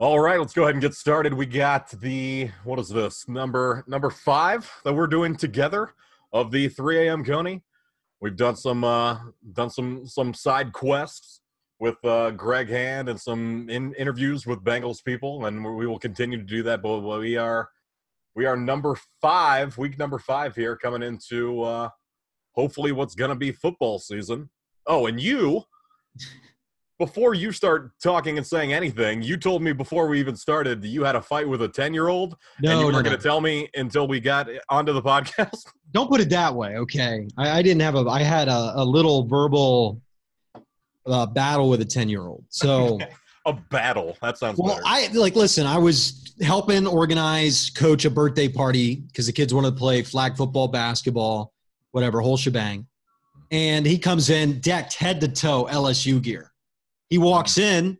All right, let's go ahead and get started. We got the what is this number number five that we're doing together of the 3 a.m. Coney. We've done some uh, done some some side quests with uh, Greg Hand and some in- interviews with Bengals people, and we will continue to do that. But we are we are number five, week number five here, coming into uh, hopefully what's going to be football season. Oh, and you before you start talking and saying anything, you told me before we even started that you had a fight with a 10 year old. No, and you weren't no, going to no. tell me until we got onto the podcast. Don't put it that way. Okay. I, I didn't have a, I had a, a little verbal uh, battle with a 10 year old. So a battle. That sounds well, better. I like, listen, I was helping organize coach a birthday party because the kids wanted to play flag football, basketball, whatever, whole shebang. And he comes in decked head to toe LSU gear he walks in,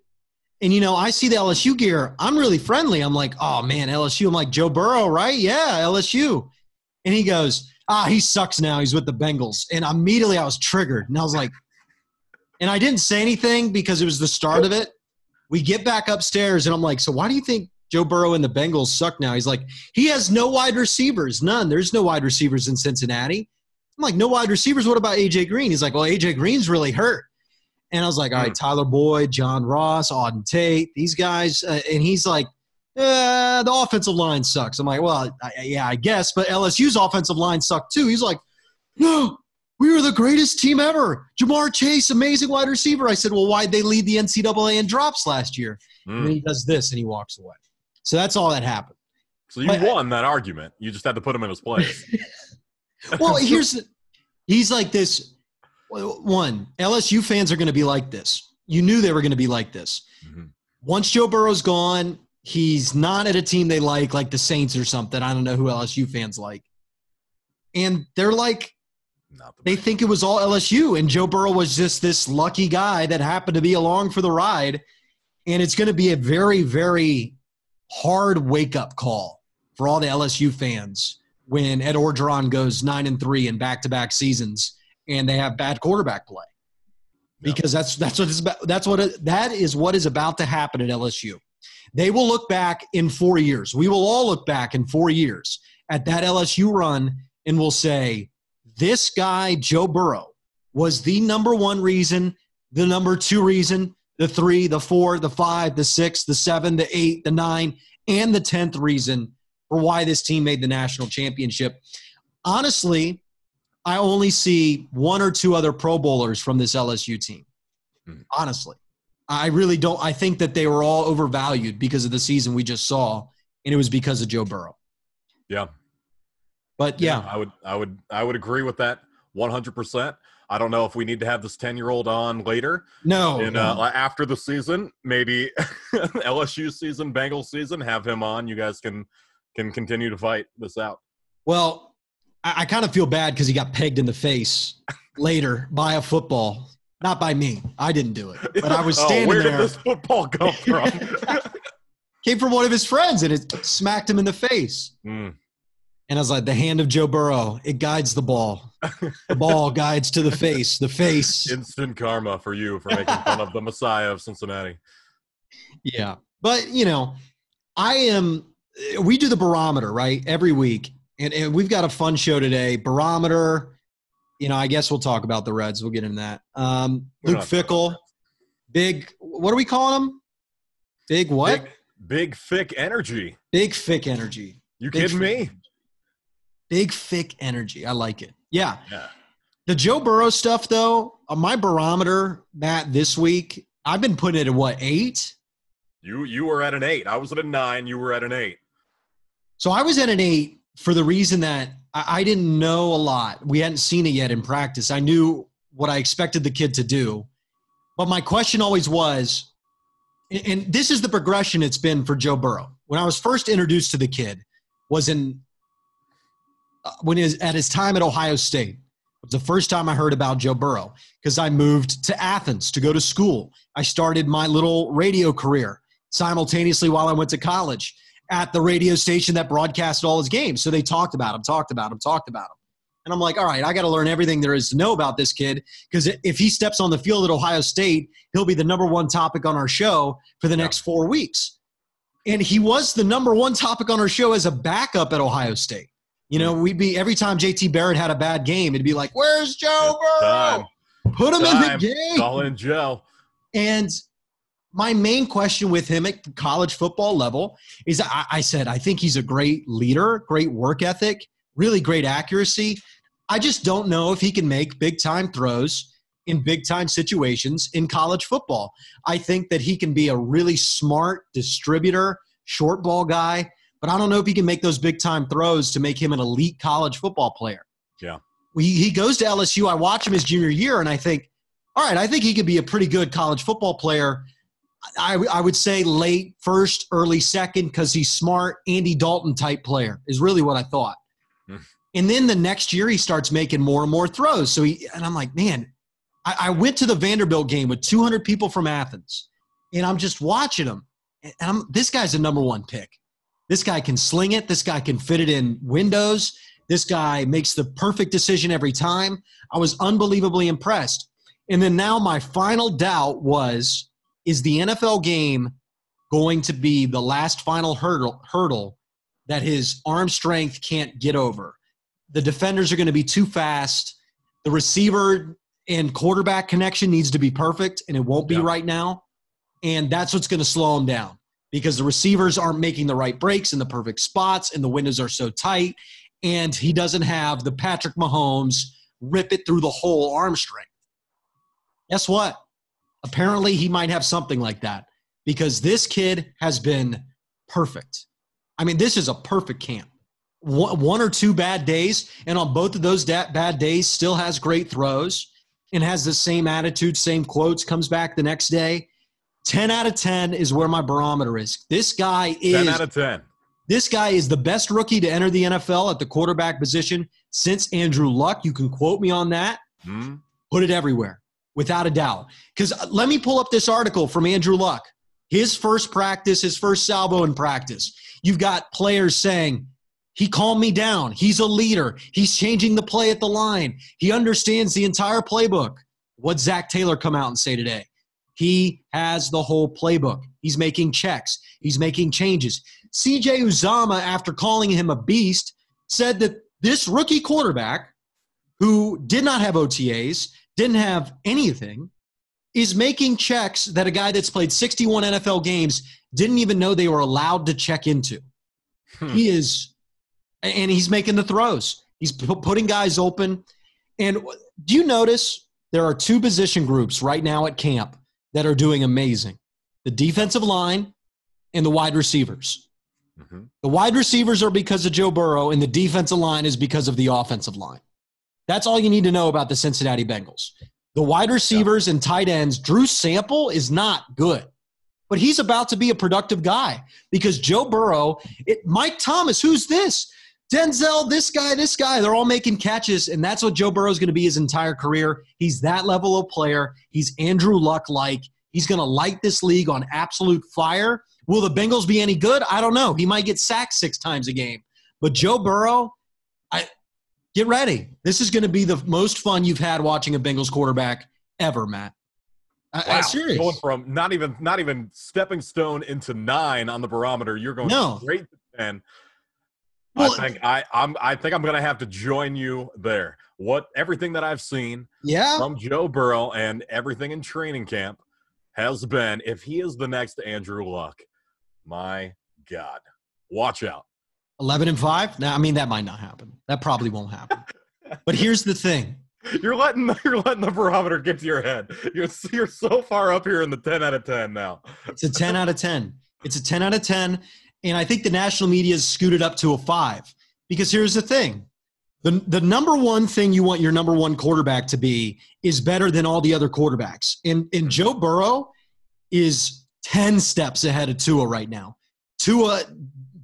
and you know, I see the LSU gear. I'm really friendly. I'm like, oh man, LSU. I'm like, Joe Burrow, right? Yeah, LSU. And he goes, ah, he sucks now. He's with the Bengals. And immediately I was triggered. And I was like, and I didn't say anything because it was the start of it. We get back upstairs, and I'm like, so why do you think Joe Burrow and the Bengals suck now? He's like, he has no wide receivers. None. There's no wide receivers in Cincinnati. I'm like, no wide receivers. What about AJ Green? He's like, well, AJ Green's really hurt. And I was like, all right, hmm. Tyler Boyd, John Ross, Auden Tate, these guys. Uh, and he's like, eh, the offensive line sucks. I'm like, well, I, yeah, I guess, but LSU's offensive line sucked too. He's like, no, we were the greatest team ever. Ja'Marr Chase, amazing wide receiver. I said, well, why'd they lead the NCAA in drops last year? Mm. And then he hmm. does this and he walks away. So that's all that happened. So you but, won that argument. You just had to put him in his place. well, here's he's like this one, LSU fans are going to be like this. You knew they were going to be like this. Mm-hmm. Once Joe Burrow's gone, he's not at a team they like, like the Saints or something. I don't know who LSU fans like. And they're like, the they think it was all LSU, and Joe Burrow was just this lucky guy that happened to be along for the ride. And it's going to be a very, very hard wake up call for all the LSU fans when Ed Orgeron goes nine and three in back to back seasons and they have bad quarterback play because that's that's what it's about. That's what it, that is what is about to happen at LSU. They will look back in four years. We will all look back in four years at that LSU run and we'll say, this guy, Joe Burrow, was the number one reason, the number two reason, the three, the four, the five, the six, the seven, the eight, the nine, and the tenth reason for why this team made the national championship. Honestly, I only see one or two other Pro Bowlers from this LSU team. Mm-hmm. Honestly, I really don't. I think that they were all overvalued because of the season we just saw, and it was because of Joe Burrow. Yeah, but yeah, yeah I would, I would, I would agree with that one hundred percent. I don't know if we need to have this ten-year-old on later. No, and no. Uh, after the season, maybe LSU season, Bengals season, have him on. You guys can can continue to fight this out. Well, I, I kind of feel bad because he got pegged in the face later by a football. Not by me. I didn't do it. But I was oh, standing oh, where there. Where did this football come from? Came from one of his friends and it smacked him in the face. Mm. And I was like, the hand of Joe Burrow, it guides the ball. The ball guides to the face. The face. Instant karma for you for making fun of the Messiah of Cincinnati. Yeah. But, you know, I am, we do the Burrowmeter, right? Every week and, and we've got a fun show today. Burrowmeter. You know, I guess we'll talk about the Reds. We'll get into that. Um, Luke Fickell, big. What are we calling him? Big what? Big, big thick energy. Big thick energy. You big kidding me? Big thick energy. I like it. Yeah. Yeah. The Joe Burrow stuff, though, uh, my Burrowmeter, Matt, this week, I've been putting it at what eight? You you were at an eight. I was at a nine. You were at an eight. So I was at an eight for the reason that I, I didn't know a lot. We hadn't seen it yet in practice. I knew what I expected the kid to do. But my question always was, and this is the progression it's been for Joe Burrow. When I was first introduced to the kid, was in uh, when he was at his time at Ohio State. It was the first time I heard about Joe Burrow because I moved to Athens to go to school. I started my little radio career simultaneously while I went to college at the radio station that broadcasted all his games. So they talked about him, talked about him, talked about him. And I'm like, all right, I got to learn everything there is to know about this kid because if he steps on the field at Ohio State, he'll be the number one topic on our show for the next four weeks. And he was the number one topic on our show as a backup at Ohio State. You know, we'd be every time JT Barrett had a bad game, it'd be like, "Where's Joe Burrow? Put him Time. in the game." Call in Joe. And my main question with him at college football level is I, I, said, I think he's a great leader, great work ethic, really great accuracy. I just don't know if he can make big time throws in big time situations in college football. I think that he can be a really smart distributor, short ball guy, but I don't know if he can make those big time throws to make him an elite college football player. Yeah. He, he goes to LSU. I watch him his junior year, and I think, all right, I think he could be a pretty good college football player. I, I would say late first, early second, because he's smart, Andy Dalton type player is really what I thought. Hmm. And then the next year he starts making more and more throws. So he and I'm like, man, I, I went to the Vanderbilt game with 200 people from Athens, and I'm just watching him. And I'm this guy's a number one pick. This guy can sling it. This guy can fit it in windows. This guy makes the perfect decision every time. I was unbelievably impressed. And then now my final doubt was is the NFL game going to be the last final hurdle hurdle that his arm strength can't get over? The defenders are going to be too fast. The receiver and quarterback connection needs to be perfect, and it won't be yeah. right now. And that's what's going to slow him down because the receivers aren't making the right breaks in the perfect spots, and the windows are so tight. And he doesn't have the Patrick Mahomes rip it through the whole arm strength. Guess what? Apparently, he might have something like that because this kid has been perfect. I mean, this is a perfect camp. One, or two bad days, and on both of those bad days, still has great throws and has the same attitude, same quotes, comes back the next day. 10 out of 10 is where my Burrowmeter is. This guy is 10 out of 10. This guy is the best rookie to enter the NFL at the quarterback position since Andrew Luck. You can quote me on that. Mm-hmm. Put it everywhere without a doubt. Because uh, let me pull up this article from Andrew Luck. His first practice, his first salvo in practice. You've got players saying, he calmed me down. He's a leader. He's changing the play at the line. He understands the entire playbook. What Zac Taylor come out and say today? He has the whole playbook. He's making checks. He's making changes. CJ Uzomah, after calling him a beast, said that this rookie quarterback, who did not have OTAs, didn't have anything, is making checks that a guy that's played 61 NFL games didn't even know they were allowed to check into. Hmm. He is, and he's making the throws. He's putting guys open. And do you notice there are two position groups right now at camp that are doing amazing the defensive line and the wide receivers. Mm-hmm. The wide receivers are because of Joe Burrow, and the defensive line is because of the offensive line. That's all you need to know about the Cincinnati Bengals. The wide receivers yeah. and tight ends, Drew Sample is not good, but he's about to be a productive guy because Joe Burrow, it, Mike Thomas, who's this? Denzel, this guy, this guy, they're all making catches, and that's what Joe Burrow is going to be his entire career. He's that level of player. He's Andrew Luck like. He's going to light this league on absolute fire. Will the Bengals be any good? I don't know. He might get sacked six times a game. But Joe Burrow, get ready. This is going to be the most fun you've had watching a Bengals quarterback ever, Matt. Uh, uh, wow. I, serious. Going from not even not even stepping stone into nine on the Burrowmeter, you're going no. straight to ten. Well, I think I, I'm I think I'm gonna have to join you there. What everything that I've seen yeah. from Joe Burrow and everything in training camp has been if he is the next Andrew Luck, my God. Watch out. 11 and 5 now i mean that might not happen. That probably won't happen. But here's the thing. You're letting you're letting the Burrowmeter get to your head. You're, you're so far up here in the 10 out of 10 now. It's a 10 out of 10 it's a 10 out of 10 and i think the national media has scooted up to a 5 because here's the thing. The, the number one thing you want your number one quarterback to be is better than all the other quarterbacks. And, and joe burrow is 10 steps ahead of tua right now. Tua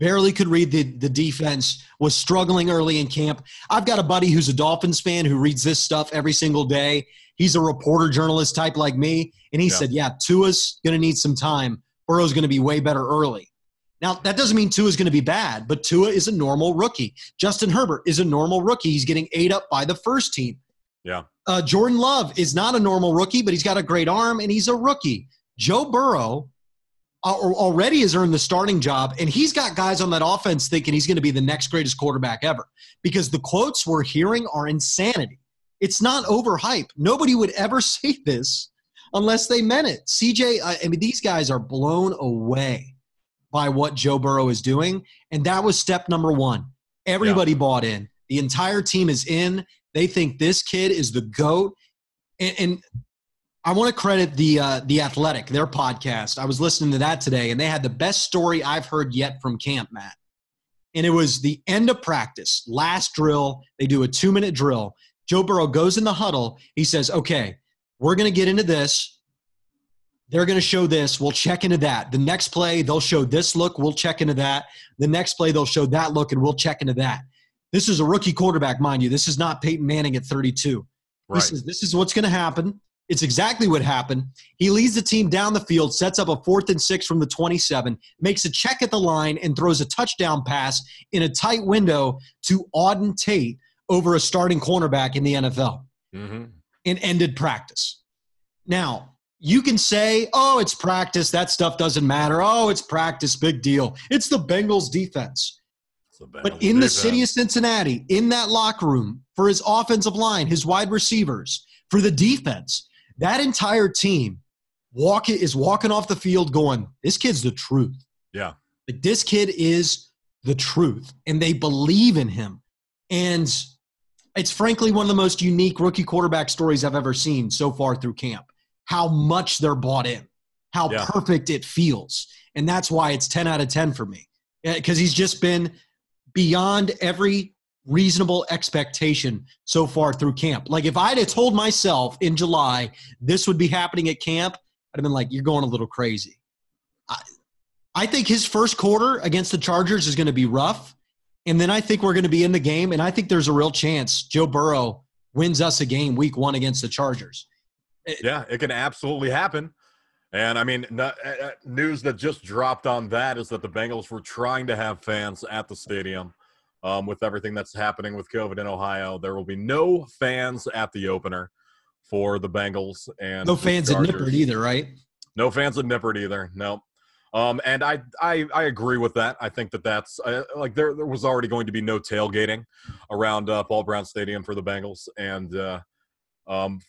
barely could read the, the defense, was struggling early in camp. I've got a buddy who's a Dolphins fan who reads this stuff every single day. He's a reporter journalist type like me. And he yeah. said, Yeah, Tua's going to need some time. Burrow's going to be way better early. Now, that doesn't mean Tua is going to be bad, but Tua is a normal rookie. Justin Herbert is a normal rookie. He's getting ate up by the first team. Yeah. Uh, Jordan Love is not a normal rookie, but he's got a great arm and he's a rookie. Joe Burrow already has earned the starting job, and he's got guys on that offense thinking he's going to be the next greatest quarterback ever because the quotes we're hearing are insanity. It's not overhype. Nobody would ever say this unless they meant it. CJ, I mean, these guys are blown away by what Joe Burrow is doing. And that was step number one. Everybody yeah. bought in. The entire team is in. They think this kid is the GOAT. And, and I want to credit the uh, the Athletic, their podcast. I was listening to that today, and they had the best story I've heard yet from camp, Matt. And it was the end of practice, last drill. They do a two minute drill. Joe Burrow goes in the huddle. He says, "Okay, we're going to get into this. They're going to show this. We'll check into that. The next play, they'll show this look. We'll check into that. The next play, they'll show that look, and we'll check into that. This is a rookie quarterback, mind you. This is not Peyton Manning at 32. Right. He says, This is what's going to happen. It's exactly what happened. He leads the team down the field, sets up a fourth and six from the 27, makes a check at the line, and throws a touchdown pass in a tight window to Auden Tate over a starting cornerback in the NFL mm-hmm. and ended practice. Now, you can say, oh, it's practice. That stuff doesn't matter. Oh, it's practice. Big deal. It's the Bengals defense. The Bengals but in defense. the city of Cincinnati, in that locker room, for his offensive line, his wide receivers, for the defense, that entire team walk is walking off the field going, this kid's the truth. Yeah. Like, this kid is the truth. And they believe in him. And it's frankly one of the most unique rookie quarterback stories I've ever seen so far through camp how much they're bought in, how yeah. perfect it feels. And that's why it's 10 out of 10 for me. Because he's just been beyond every reasonable expectation so far through camp. Like if I'd have told myself in July this would be happening at camp, I'd have been like, you're going a little crazy. I, I think his first quarter against the Chargers is going to be rough. And then I think we're going to be in the game. And I think there's a real chance Joe Burrow wins us a game week one against the Chargers. Yeah, it can absolutely happen. And I mean, uh, uh, news that just dropped on that is that the Bengals were trying to have fans at the stadium. Um, with everything that's happening with COVID in Ohio, there will be no fans at the opener for the Bengals and no fans at Nippert either, right? No fans at Nippert either. No. Um, and I, I I agree with that. I think that that's uh, like there there was already going to be no tailgating around uh, Paul Brown Stadium for the Bengals, and uh, um,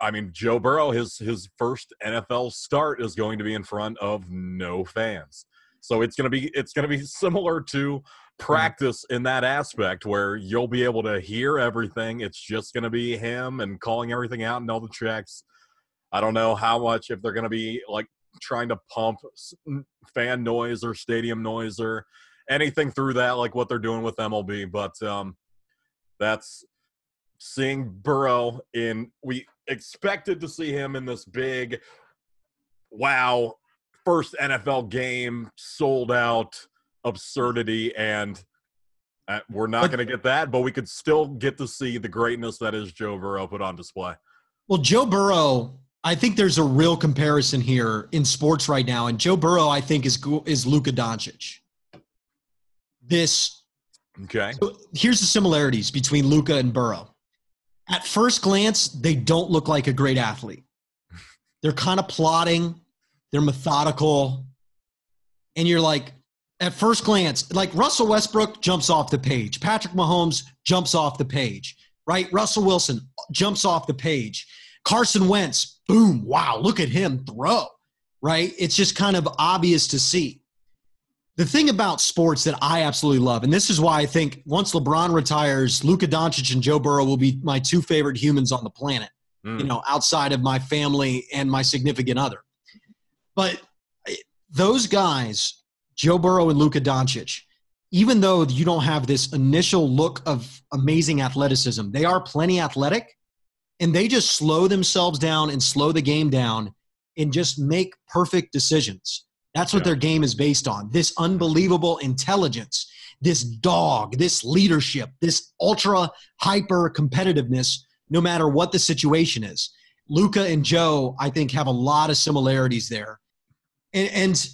I mean, Joe Burrow, his his first NFL start is going to be in front of no fans. So it's gonna be it's gonna be similar to practice in that aspect where you'll be able to hear everything. It's just gonna be him and calling everything out and all the checks. I don't know how much if they're gonna be like trying to pump fan noise or stadium noise or anything through that, like what they're doing with MLB. But um, that's seeing Burrow in we expected to see him in this big wow first NFL game sold out absurdity and uh, we're not going to get that but we could still get to see the greatness that is Joe Burrow put on display. Well, Joe Burrow I think there's a real comparison here in sports right now and Joe Burrow I think is is Luka Doncic. This Okay. So here's the similarities between Luka and Burrow at first glance, they don't look like a great athlete. They're kind of plotting, they're methodical, and you're like, at first glance, like Russell Westbrook jumps off the page, Patrick Mahomes jumps off the page, right? Russell Wilson jumps off the page. Carson Wentz, boom, wow, look at him throw, right? It's just kind of obvious to see the thing about sports that I absolutely love, and this is why I think once LeBron retires, Luka Doncic and Joe Burrow will be my two favorite humans on the planet. Mm. You know, outside of my family and my significant other. But eh, those guys, Joe Burrow and Luka Doncic, even though you don't have this initial look of amazing athleticism, they are plenty athletic, and they just slow themselves down and slow the game down and just make perfect decisions that's what yeah. their game is based on. This unbelievable intelligence, this dog, this leadership, this ultra hyper competitiveness, no matter what the situation is. Luka and Joe, I think, have a lot of similarities there. And, and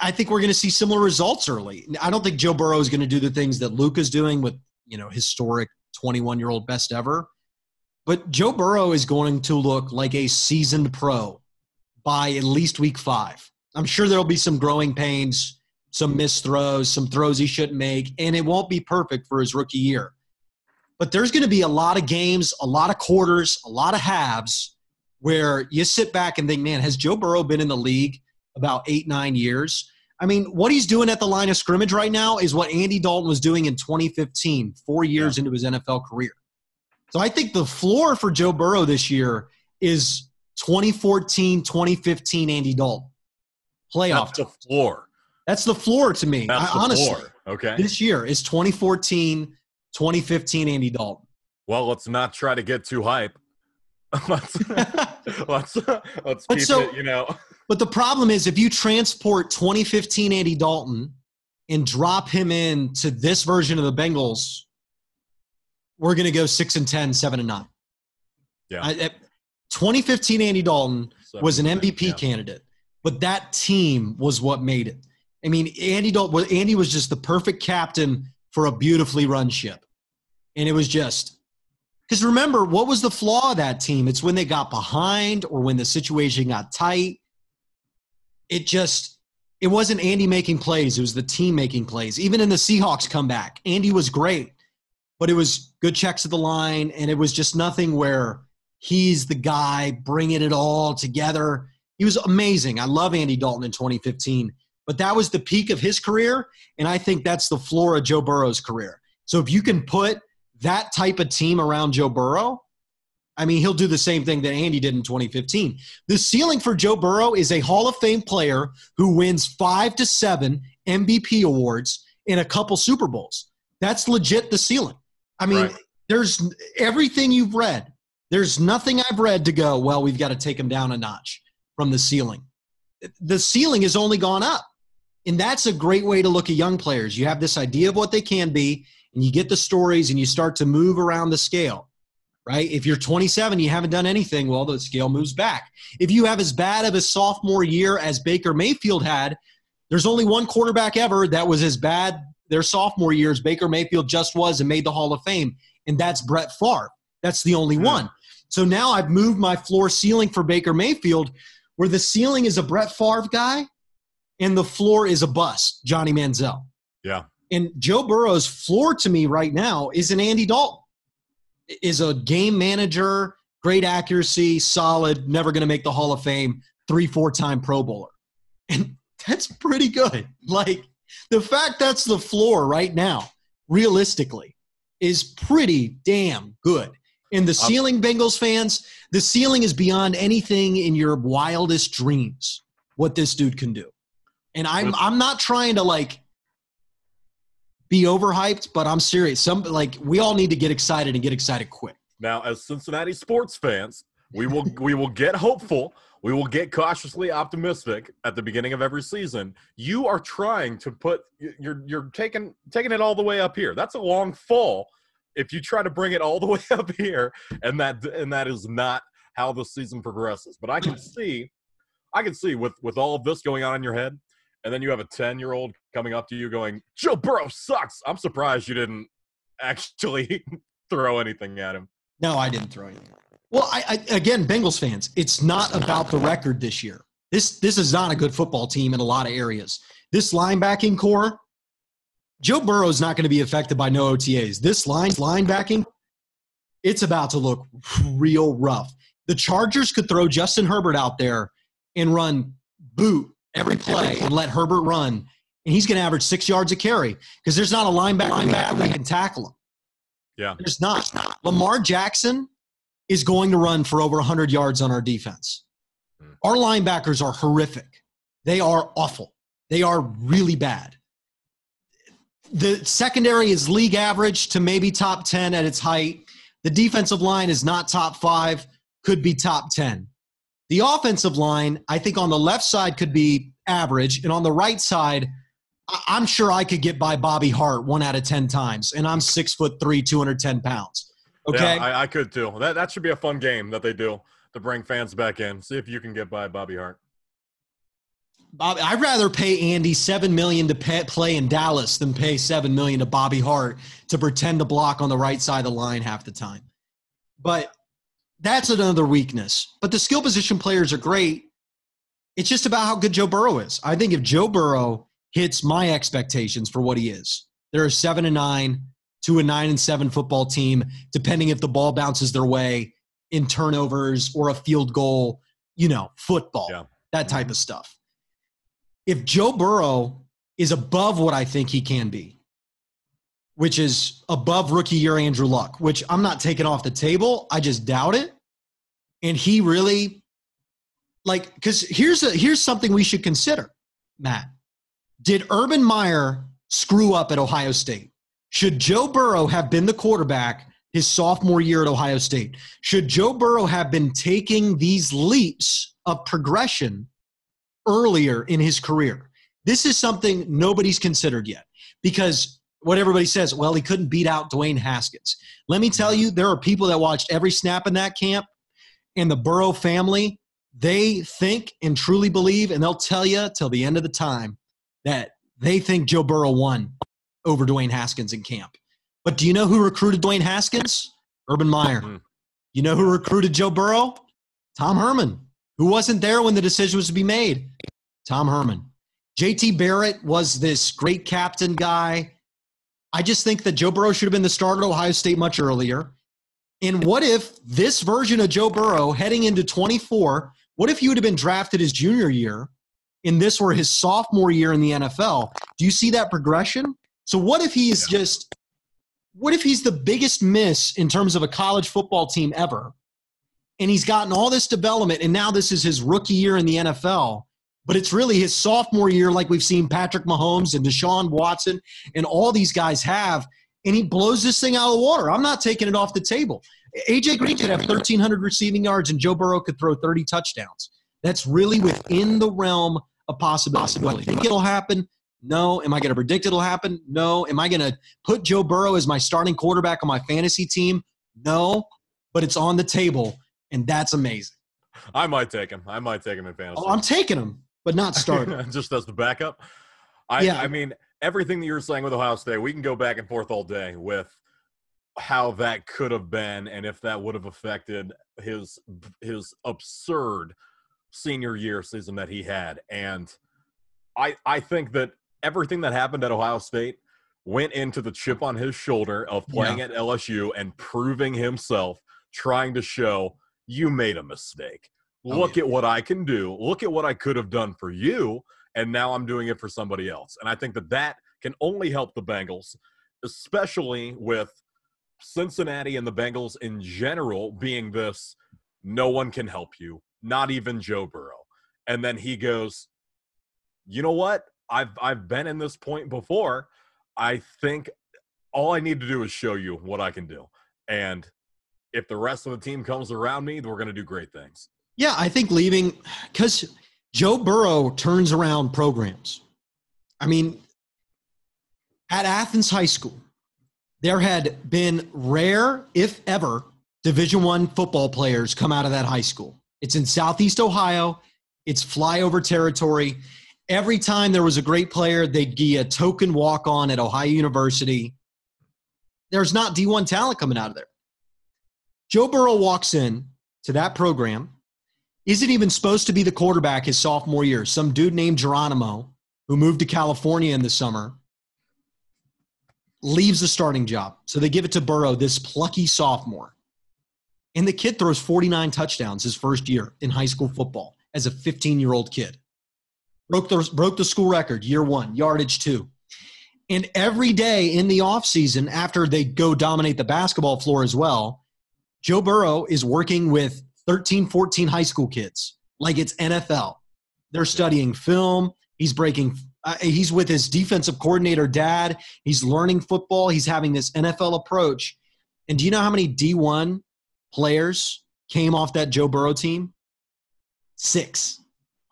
I, think we're going to see similar results early. I don't think Joe Burrow is going to do the things that Luke is doing with you know historic 21 year old best ever. But Joe Burrow is going to look like a seasoned pro by at least week five. I'm sure there'll be some growing pains, some missed throws, some throws he shouldn't make, and it won't be perfect for his rookie year. But there's going to be a lot of games, a lot of quarters, a lot of halves where you sit back and think, man, has Joe Burrow been in the league about eight, nine years? I mean, what he's doing at the line of scrimmage right now is what Andy Dalton was doing in 2015, four years yeah. into his NFL career. So I think the floor for Joe Burrow this year is 2014, 2015 Andy Dalton playoff. That's the floor. That's the floor to me. That's I, honestly, floor. Okay. This year is 2014, 2015 Andy Dalton. Well, let's not try to get too hype. let's let's let's keep so, it, you know. But the problem is if you transport 2015 Andy Dalton and drop him in to this version of the Bengals, we're going to go 6 and 10, 7 and 9. Yeah. I, 2015 Andy Dalton was an MVP yeah. candidate, but that team was what made it. I mean, Andy Dalton Andy was just the perfect captain for a beautifully run ship. And it was just because remember, what was the flaw of that team? It's when they got behind or when the situation got tight. It just it wasn't Andy making plays, it was the team making plays. Even in the Seahawks comeback, Andy was great, but it was good checks at the line, and it was just nothing where he's the guy bringing it all together. He was amazing. I love Andy Dalton in 2015, but that was the peak of his career, and I think that's the floor of Joe Burrow's career. So if you can put that type of team around Joe Burrow, I mean, he'll do the same thing that Andy did in 2015. The ceiling for Joe Burrow is a Hall of Fame player who wins five to seven MVP awards in a couple Super Bowls. That's legit the ceiling. I mean, right. there's everything you've read. There's nothing I've read to go, well, we've got to take him down a notch from the ceiling. The ceiling has only gone up. And that's a great way to look at young players. You have this idea of what they can be, and you get the stories and you start to move around the scale right? If you're 27 you haven't done anything well the scale moves back. If you have as bad of a sophomore year as baker mayfield had there's only one quarterback ever that was as bad their sophomore year as baker mayfield just was and made the hall of fame and that's brett Favre. that's the only hmm. one. So now i've moved my floor ceiling for baker mayfield where the ceiling is a brett Favre guy and the floor is a bust johnny manziel. Yeah. And Joe Burrow's floor to me right now is an Andy Dalton. Is a game manager, great accuracy, solid, never going to make the Hall of Fame, three, four time Pro Bowler. And that's pretty good. Like the fact that's the floor right now, realistically, is pretty damn good. And the ceiling, Bengals fans, the ceiling is beyond anything in your wildest dreams. What this dude can do, and I'm I'm not trying to like be overhyped, but I'm serious. Some like we all need to get excited and get excited quick. Now, as Cincinnati sports fans, we will we will get hopeful. We will get cautiously optimistic at the beginning of every season. You are trying to put you're you're taking taking it all the way up here. That's a long fall if you try to bring it all the way up here, and that and that is not how the season progresses. But I can see, I can see with with all of this going on in your head, and then you have a 10 year old coming up to you going, Joe Burrow sucks. I'm surprised you didn't actually throw anything at him. No, I didn't throw anything. Well, I, I, again, Bengals fans, it's not about the record this year. This this is not a good football team in a lot of areas. This linebacking core, Joe Burrow is not going to be affected by no OTAs. This line linebacking, it's about to look real rough. The Chargers could throw Justin Herbert out there and run boot every play and let Herbert run, and he's going to average six yards a carry because there's not a linebacker that can tackle him. Yeah, there's not. Lamar Jackson is going to run for over 100 yards on our defense. Hmm. Our linebackers are horrific. They are awful. They are really bad. The secondary is league average to maybe top 10 at its height. The defensive line is not top five, could be top 10. The offensive line, I think on the left side could be average, and on the right side, I'm sure I could get by Bobby Hart one out of 10 times, and I'm six foot three, 210 pounds. Okay. Yeah, I, I could too. That, that should be a fun game that they do to bring fans back in. See if you can get by Bobby Hart. I'd rather pay Andy seven million to pay, play in Dallas than pay seven million to Bobby Hart to pretend to block on the right side of the line half the time. But that's another weakness. But the skill position players are great. It's just about how good Joe Burrow is. I think if Joe Burrow hits my expectations for what he is, they're a seven and nine to a nine and seven football team, depending if the ball bounces their way in turnovers or a field goal, you know, football, yeah. that type mm-hmm. of stuff. If Joe Burrow is above what I think he can be, which is above rookie year Andrew Luck, which I'm not taking off the table. I just doubt it. And he really like because here's a here's something we should consider, Matt. Did Urban Meyer screw up at Ohio State? Should Joe Burrow have been the quarterback his sophomore year at Ohio State? Should Joe Burrow have been taking these leaps of progression earlier in his career? This is something nobody's considered yet because what everybody says, well, he couldn't beat out Dwayne Haskins. Let me tell you, there are people that watched every snap in that camp, and the Burrow family, they think and truly believe, and they'll tell you till the end of the time that they think Joe Burrow won over Dwayne Haskins in camp. But do you know who recruited Dwayne Haskins? Urban Meyer. Mm-hmm. You know who recruited Joe Burrow? Tom Herman, who wasn't there when the decision was to be made. Tom Herman. JT Barrett was this great captain guy. I just think that Joe Burrow should have been the starter at Ohio State much earlier. And what if this version of Joe Burrow heading into 24, what if he would have been drafted his junior year and this were his sophomore year in the NFL? Do you see that progression? So what if he is yeah. just what if he's the biggest miss in terms of a college football team ever? And he's gotten all this development and now this is his rookie year in the NFL. But it's really his sophomore year, like we've seen Patrick Mahomes and Deshaun Watson and all these guys have, and he blows this thing out of the water. I'm not taking it off the table. AJ Green could have 1,300 receiving yards, and Joe Burrow could throw 30 touchdowns. That's really within the realm of possibility. I think it'll happen? No. Am I going to predict it'll happen? No. Am I going to put Joe Burrow as my starting quarterback on my fantasy team? No. But it's on the table, and that's amazing. I might take him. I might take him in fantasy. Oh, I'm taking him, but not starting. Just as the backup. I, yeah. I mean, everything that you're saying with Ohio State, we can go back and forth all day with how that could have been and if that would have affected his his absurd senior year season that he had. And I I think that everything that happened at Ohio State went into the chip on his shoulder of playing yeah. at LSU and proving himself, trying to show you made a mistake. Oh, Look yeah. at what I can do. Look at what I could have done for you. And now I'm doing it for somebody else. And I think that that can only help the Bengals, especially with Cincinnati and the Bengals in general being this no one can help you, not even Joe Burrow. And then he goes, "You know what? I've I've been in this point before. I think all I need to do is show you what I can do. And if the rest of the team comes around me, we're going to do great things." Yeah, I think leaving cuz Joe Burrow turns around programs. I mean, at Athens High School, there had been rare, if ever, Division One football players come out of that high school. It's in Southeast Ohio. It's flyover territory. Every time there was a great player, they'd get a token walk on at Ohio University. There's not D1 talent coming out of there. Joe Burrow walks in to that program, isn't even supposed to be the quarterback his sophomore year. Some dude named Geronimo, who moved to California in the summer, leaves the starting job. So they give it to Burrow, this plucky sophomore. And the kid throws 49 touchdowns his first year in high school football as a 15 year old kid. Broke the, broke the school record, year one, yardage two. And every day in the offseason, after they go dominate the basketball floor as well, Joe Burrow is working with 13, 14 high school kids like it's NFL. They're studying film. He's breaking uh, he's with his defensive coordinator dad. He's learning football. He's having this NFL approach. And do you know how many D1 players came off that Joe Burrow team? Six.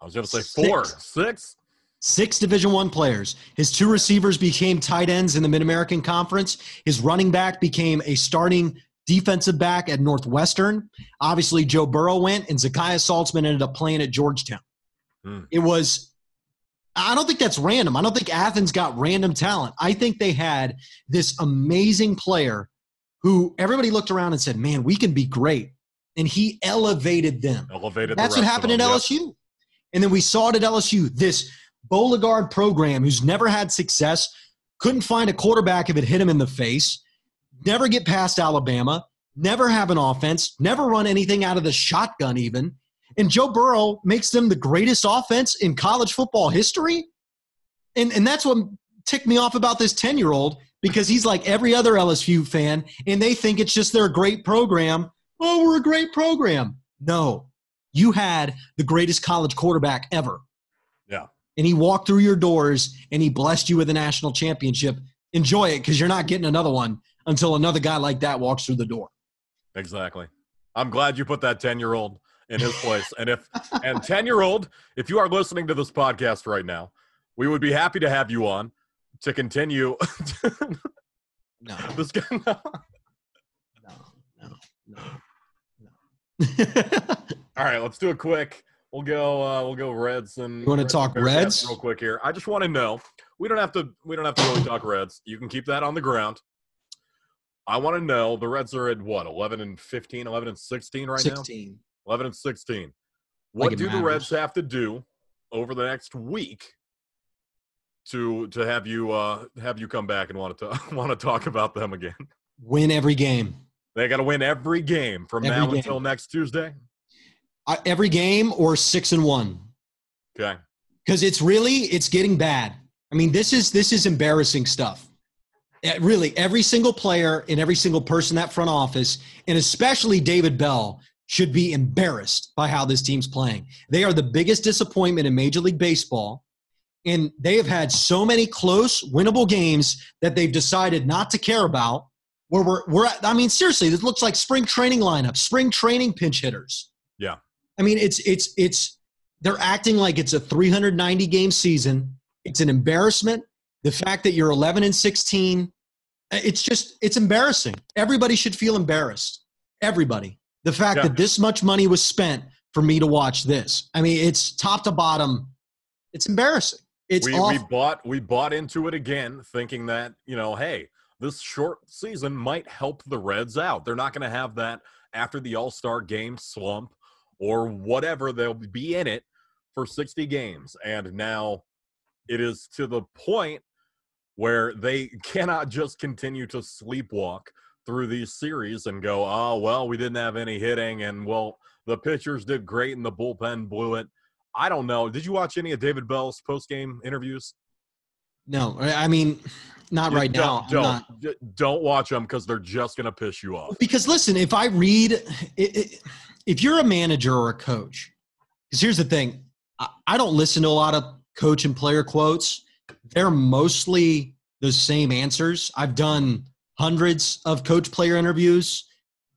I was going to say four, six. six. Six Division One players. His two receivers became tight ends in the Mid American Conference. His running back became a starting defensive back at Northwestern. Obviously, Joe Burrow went, and Zakiya Saltzman ended up playing at Georgetown. Hmm. It was I don't think that's random. I don't think Athens got random talent. I think they had this amazing player who everybody looked around and said, "Man, we can be great," and he elevated them. Elevated. That's what happened at LSU. And then we saw it at LSU. This Beauregard program, who's never had success, couldn't find a quarterback if it hit him in the face, never get past Alabama, never have an offense, never run anything out of the shotgun, even. And Joe Burrow makes them the greatest offense in college football history. And, and that's what ticked me off about this 10 year old because he's like every other LSU fan and they think it's just their great program. Oh, we're a great program. No, you had the greatest college quarterback ever. Yeah. And he walked through your doors and he blessed you with a national championship. Enjoy it because you're not getting another one until another guy like that walks through the door. Exactly. I'm glad you put that 10 year old in his place. And if and 10 year old, if you are listening to this podcast right now, we would be happy to have you on to continue. no. This guy, no. no, no, no, no. All right, let's do a quick. We'll go. Uh, we'll go Reds and. You want to talk Reds real quick here? I just want to know. We don't have to. We don't have to really talk Reds. You can keep that on the ground. I want to know the Reds are at what 11 and 15, 11 and 16 right 16. now. 11 and 16. What Like it do the. Reds have to do over the next week to to have you uh have you come back and want to talk, want to talk about them again? Win every game. They got to win every game from Every now game. until next Tuesday. I, every game or six and one. Okay. because it's really it's getting bad. I mean, this is this is embarrassing stuff. Eh, really, every single player and every single person in that front office, and especially David Bell, should be embarrassed by how this team's playing. They are the biggest disappointment in Major League Baseball, and they have had so many close, winnable games that they've decided not to care about. Where we're we're at, I mean, seriously, this looks like spring training lineup, spring training pinch hitters. Yeah. I mean, it's it's it's they're acting like it's a 390 game season. It's an embarrassment. The fact that you're 11 and 16, it's just it's embarrassing. Everybody should feel embarrassed. Everybody. The fact Yeah. that this much money was spent for me to watch this. I mean, it's top to bottom. It's embarrassing. It's we, we bought we bought into it again, thinking that you know, hey, this short season might help the Reds out. They're not going to have that after the All Star game slump or whatever. They'll be in it for sixty games, and now it is to the point where they cannot just continue to sleepwalk through these series and go, oh well, we didn't have any hitting, and well, the pitchers did great, and the bullpen blew it. I don't know. Did you watch any of David Bell's post game interviews? no, I mean, not right don't, now. Don't not. Don't watch them because they're just gonna piss you off. Because listen, if I read, it, it, if you're a manager or a coach, because here's the thing, I, I don't listen to a lot of coach and player quotes. They're mostly the same answers. I've done hundreds of coach player interviews,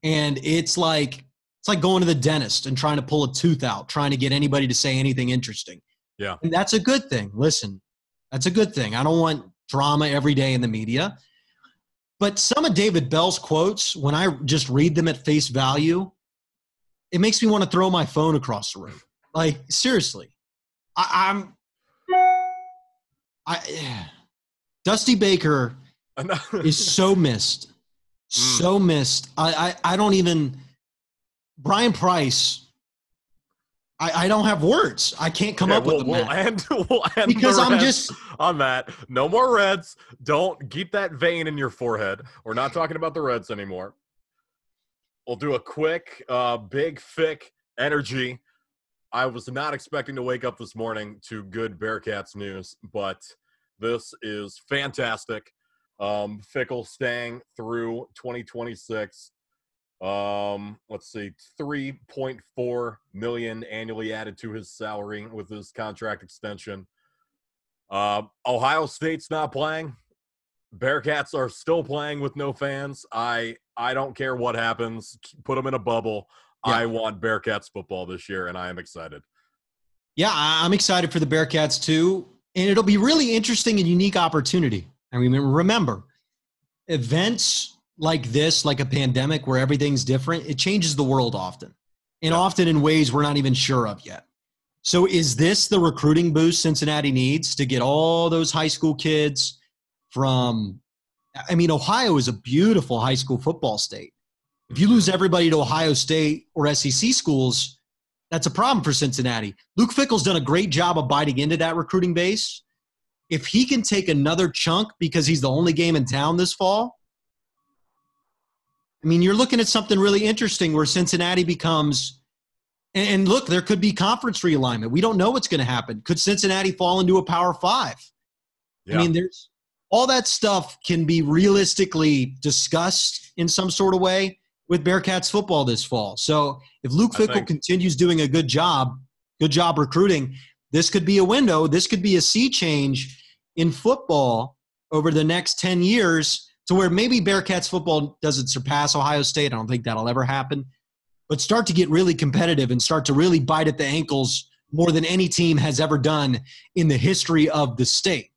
and it's like it's like going to the dentist and trying to pull a tooth out, trying to get anybody to say anything interesting. Yeah. and that's a good thing. Listen, that's a good thing. I don't want drama every day in the media. But some of David Bell's quotes, when I just read them at face value, it makes me want to throw my phone across the room. Like seriously, I, I'm. I Dusty Baker is so missed, so missed. I, I I don't even. Bryan Price. I I don't have words. I can't come Okay, up we'll, with them. we'll end, we'll end because the I'm just on that. No more Reds. Don't keep that vein in your forehead. We're not talking about the Reds anymore. We'll do a quick, uh, big, thick energy. I was not expecting to wake up this morning to good Bearcats news, but this is fantastic. Um, Fickell staying through 2026. Um, let's see, 3.4 million annually added to his salary with his contract extension. Uh, Ohio State's not playing. Bearcats are still playing with no fans. I I don't care what happens. Put them in a bubble. Yeah. I want Bearcats football this year, and I am excited. Yeah, I'm excited for the Bearcats too. And it'll be really interesting and unique opportunity. I mean, remember, events like this, like a pandemic where everything's different, it changes the world often. And Yeah. often in ways we're not even sure of yet. So is this the recruiting boost Cincinnati needs to get all those high school kids from I mean Ohio is a beautiful high school football state. If you lose everybody to Ohio State or SEC schools, that's a problem for Cincinnati. Luke Fickell's done a great job of biting into that recruiting base. If he can take another chunk because he's the only game in town this fall, I mean, you're looking at something really interesting where Cincinnati becomes and, look, there could be conference realignment. We don't know what's going to happen. Could Cincinnati fall into a Power Five? Yeah. I mean, there's all that stuff can be realistically discussed in some sort of way with Bearcats football this fall. So if Luke Fickell think- continues doing a good job, good job recruiting, this could be a window. This could be a sea change in football over the next 10 years to where maybe Bearcats football doesn't surpass Ohio State. I don't think that'll ever happen but start to get really competitive and start to really bite at the ankles more than any team has ever done in the history of the state.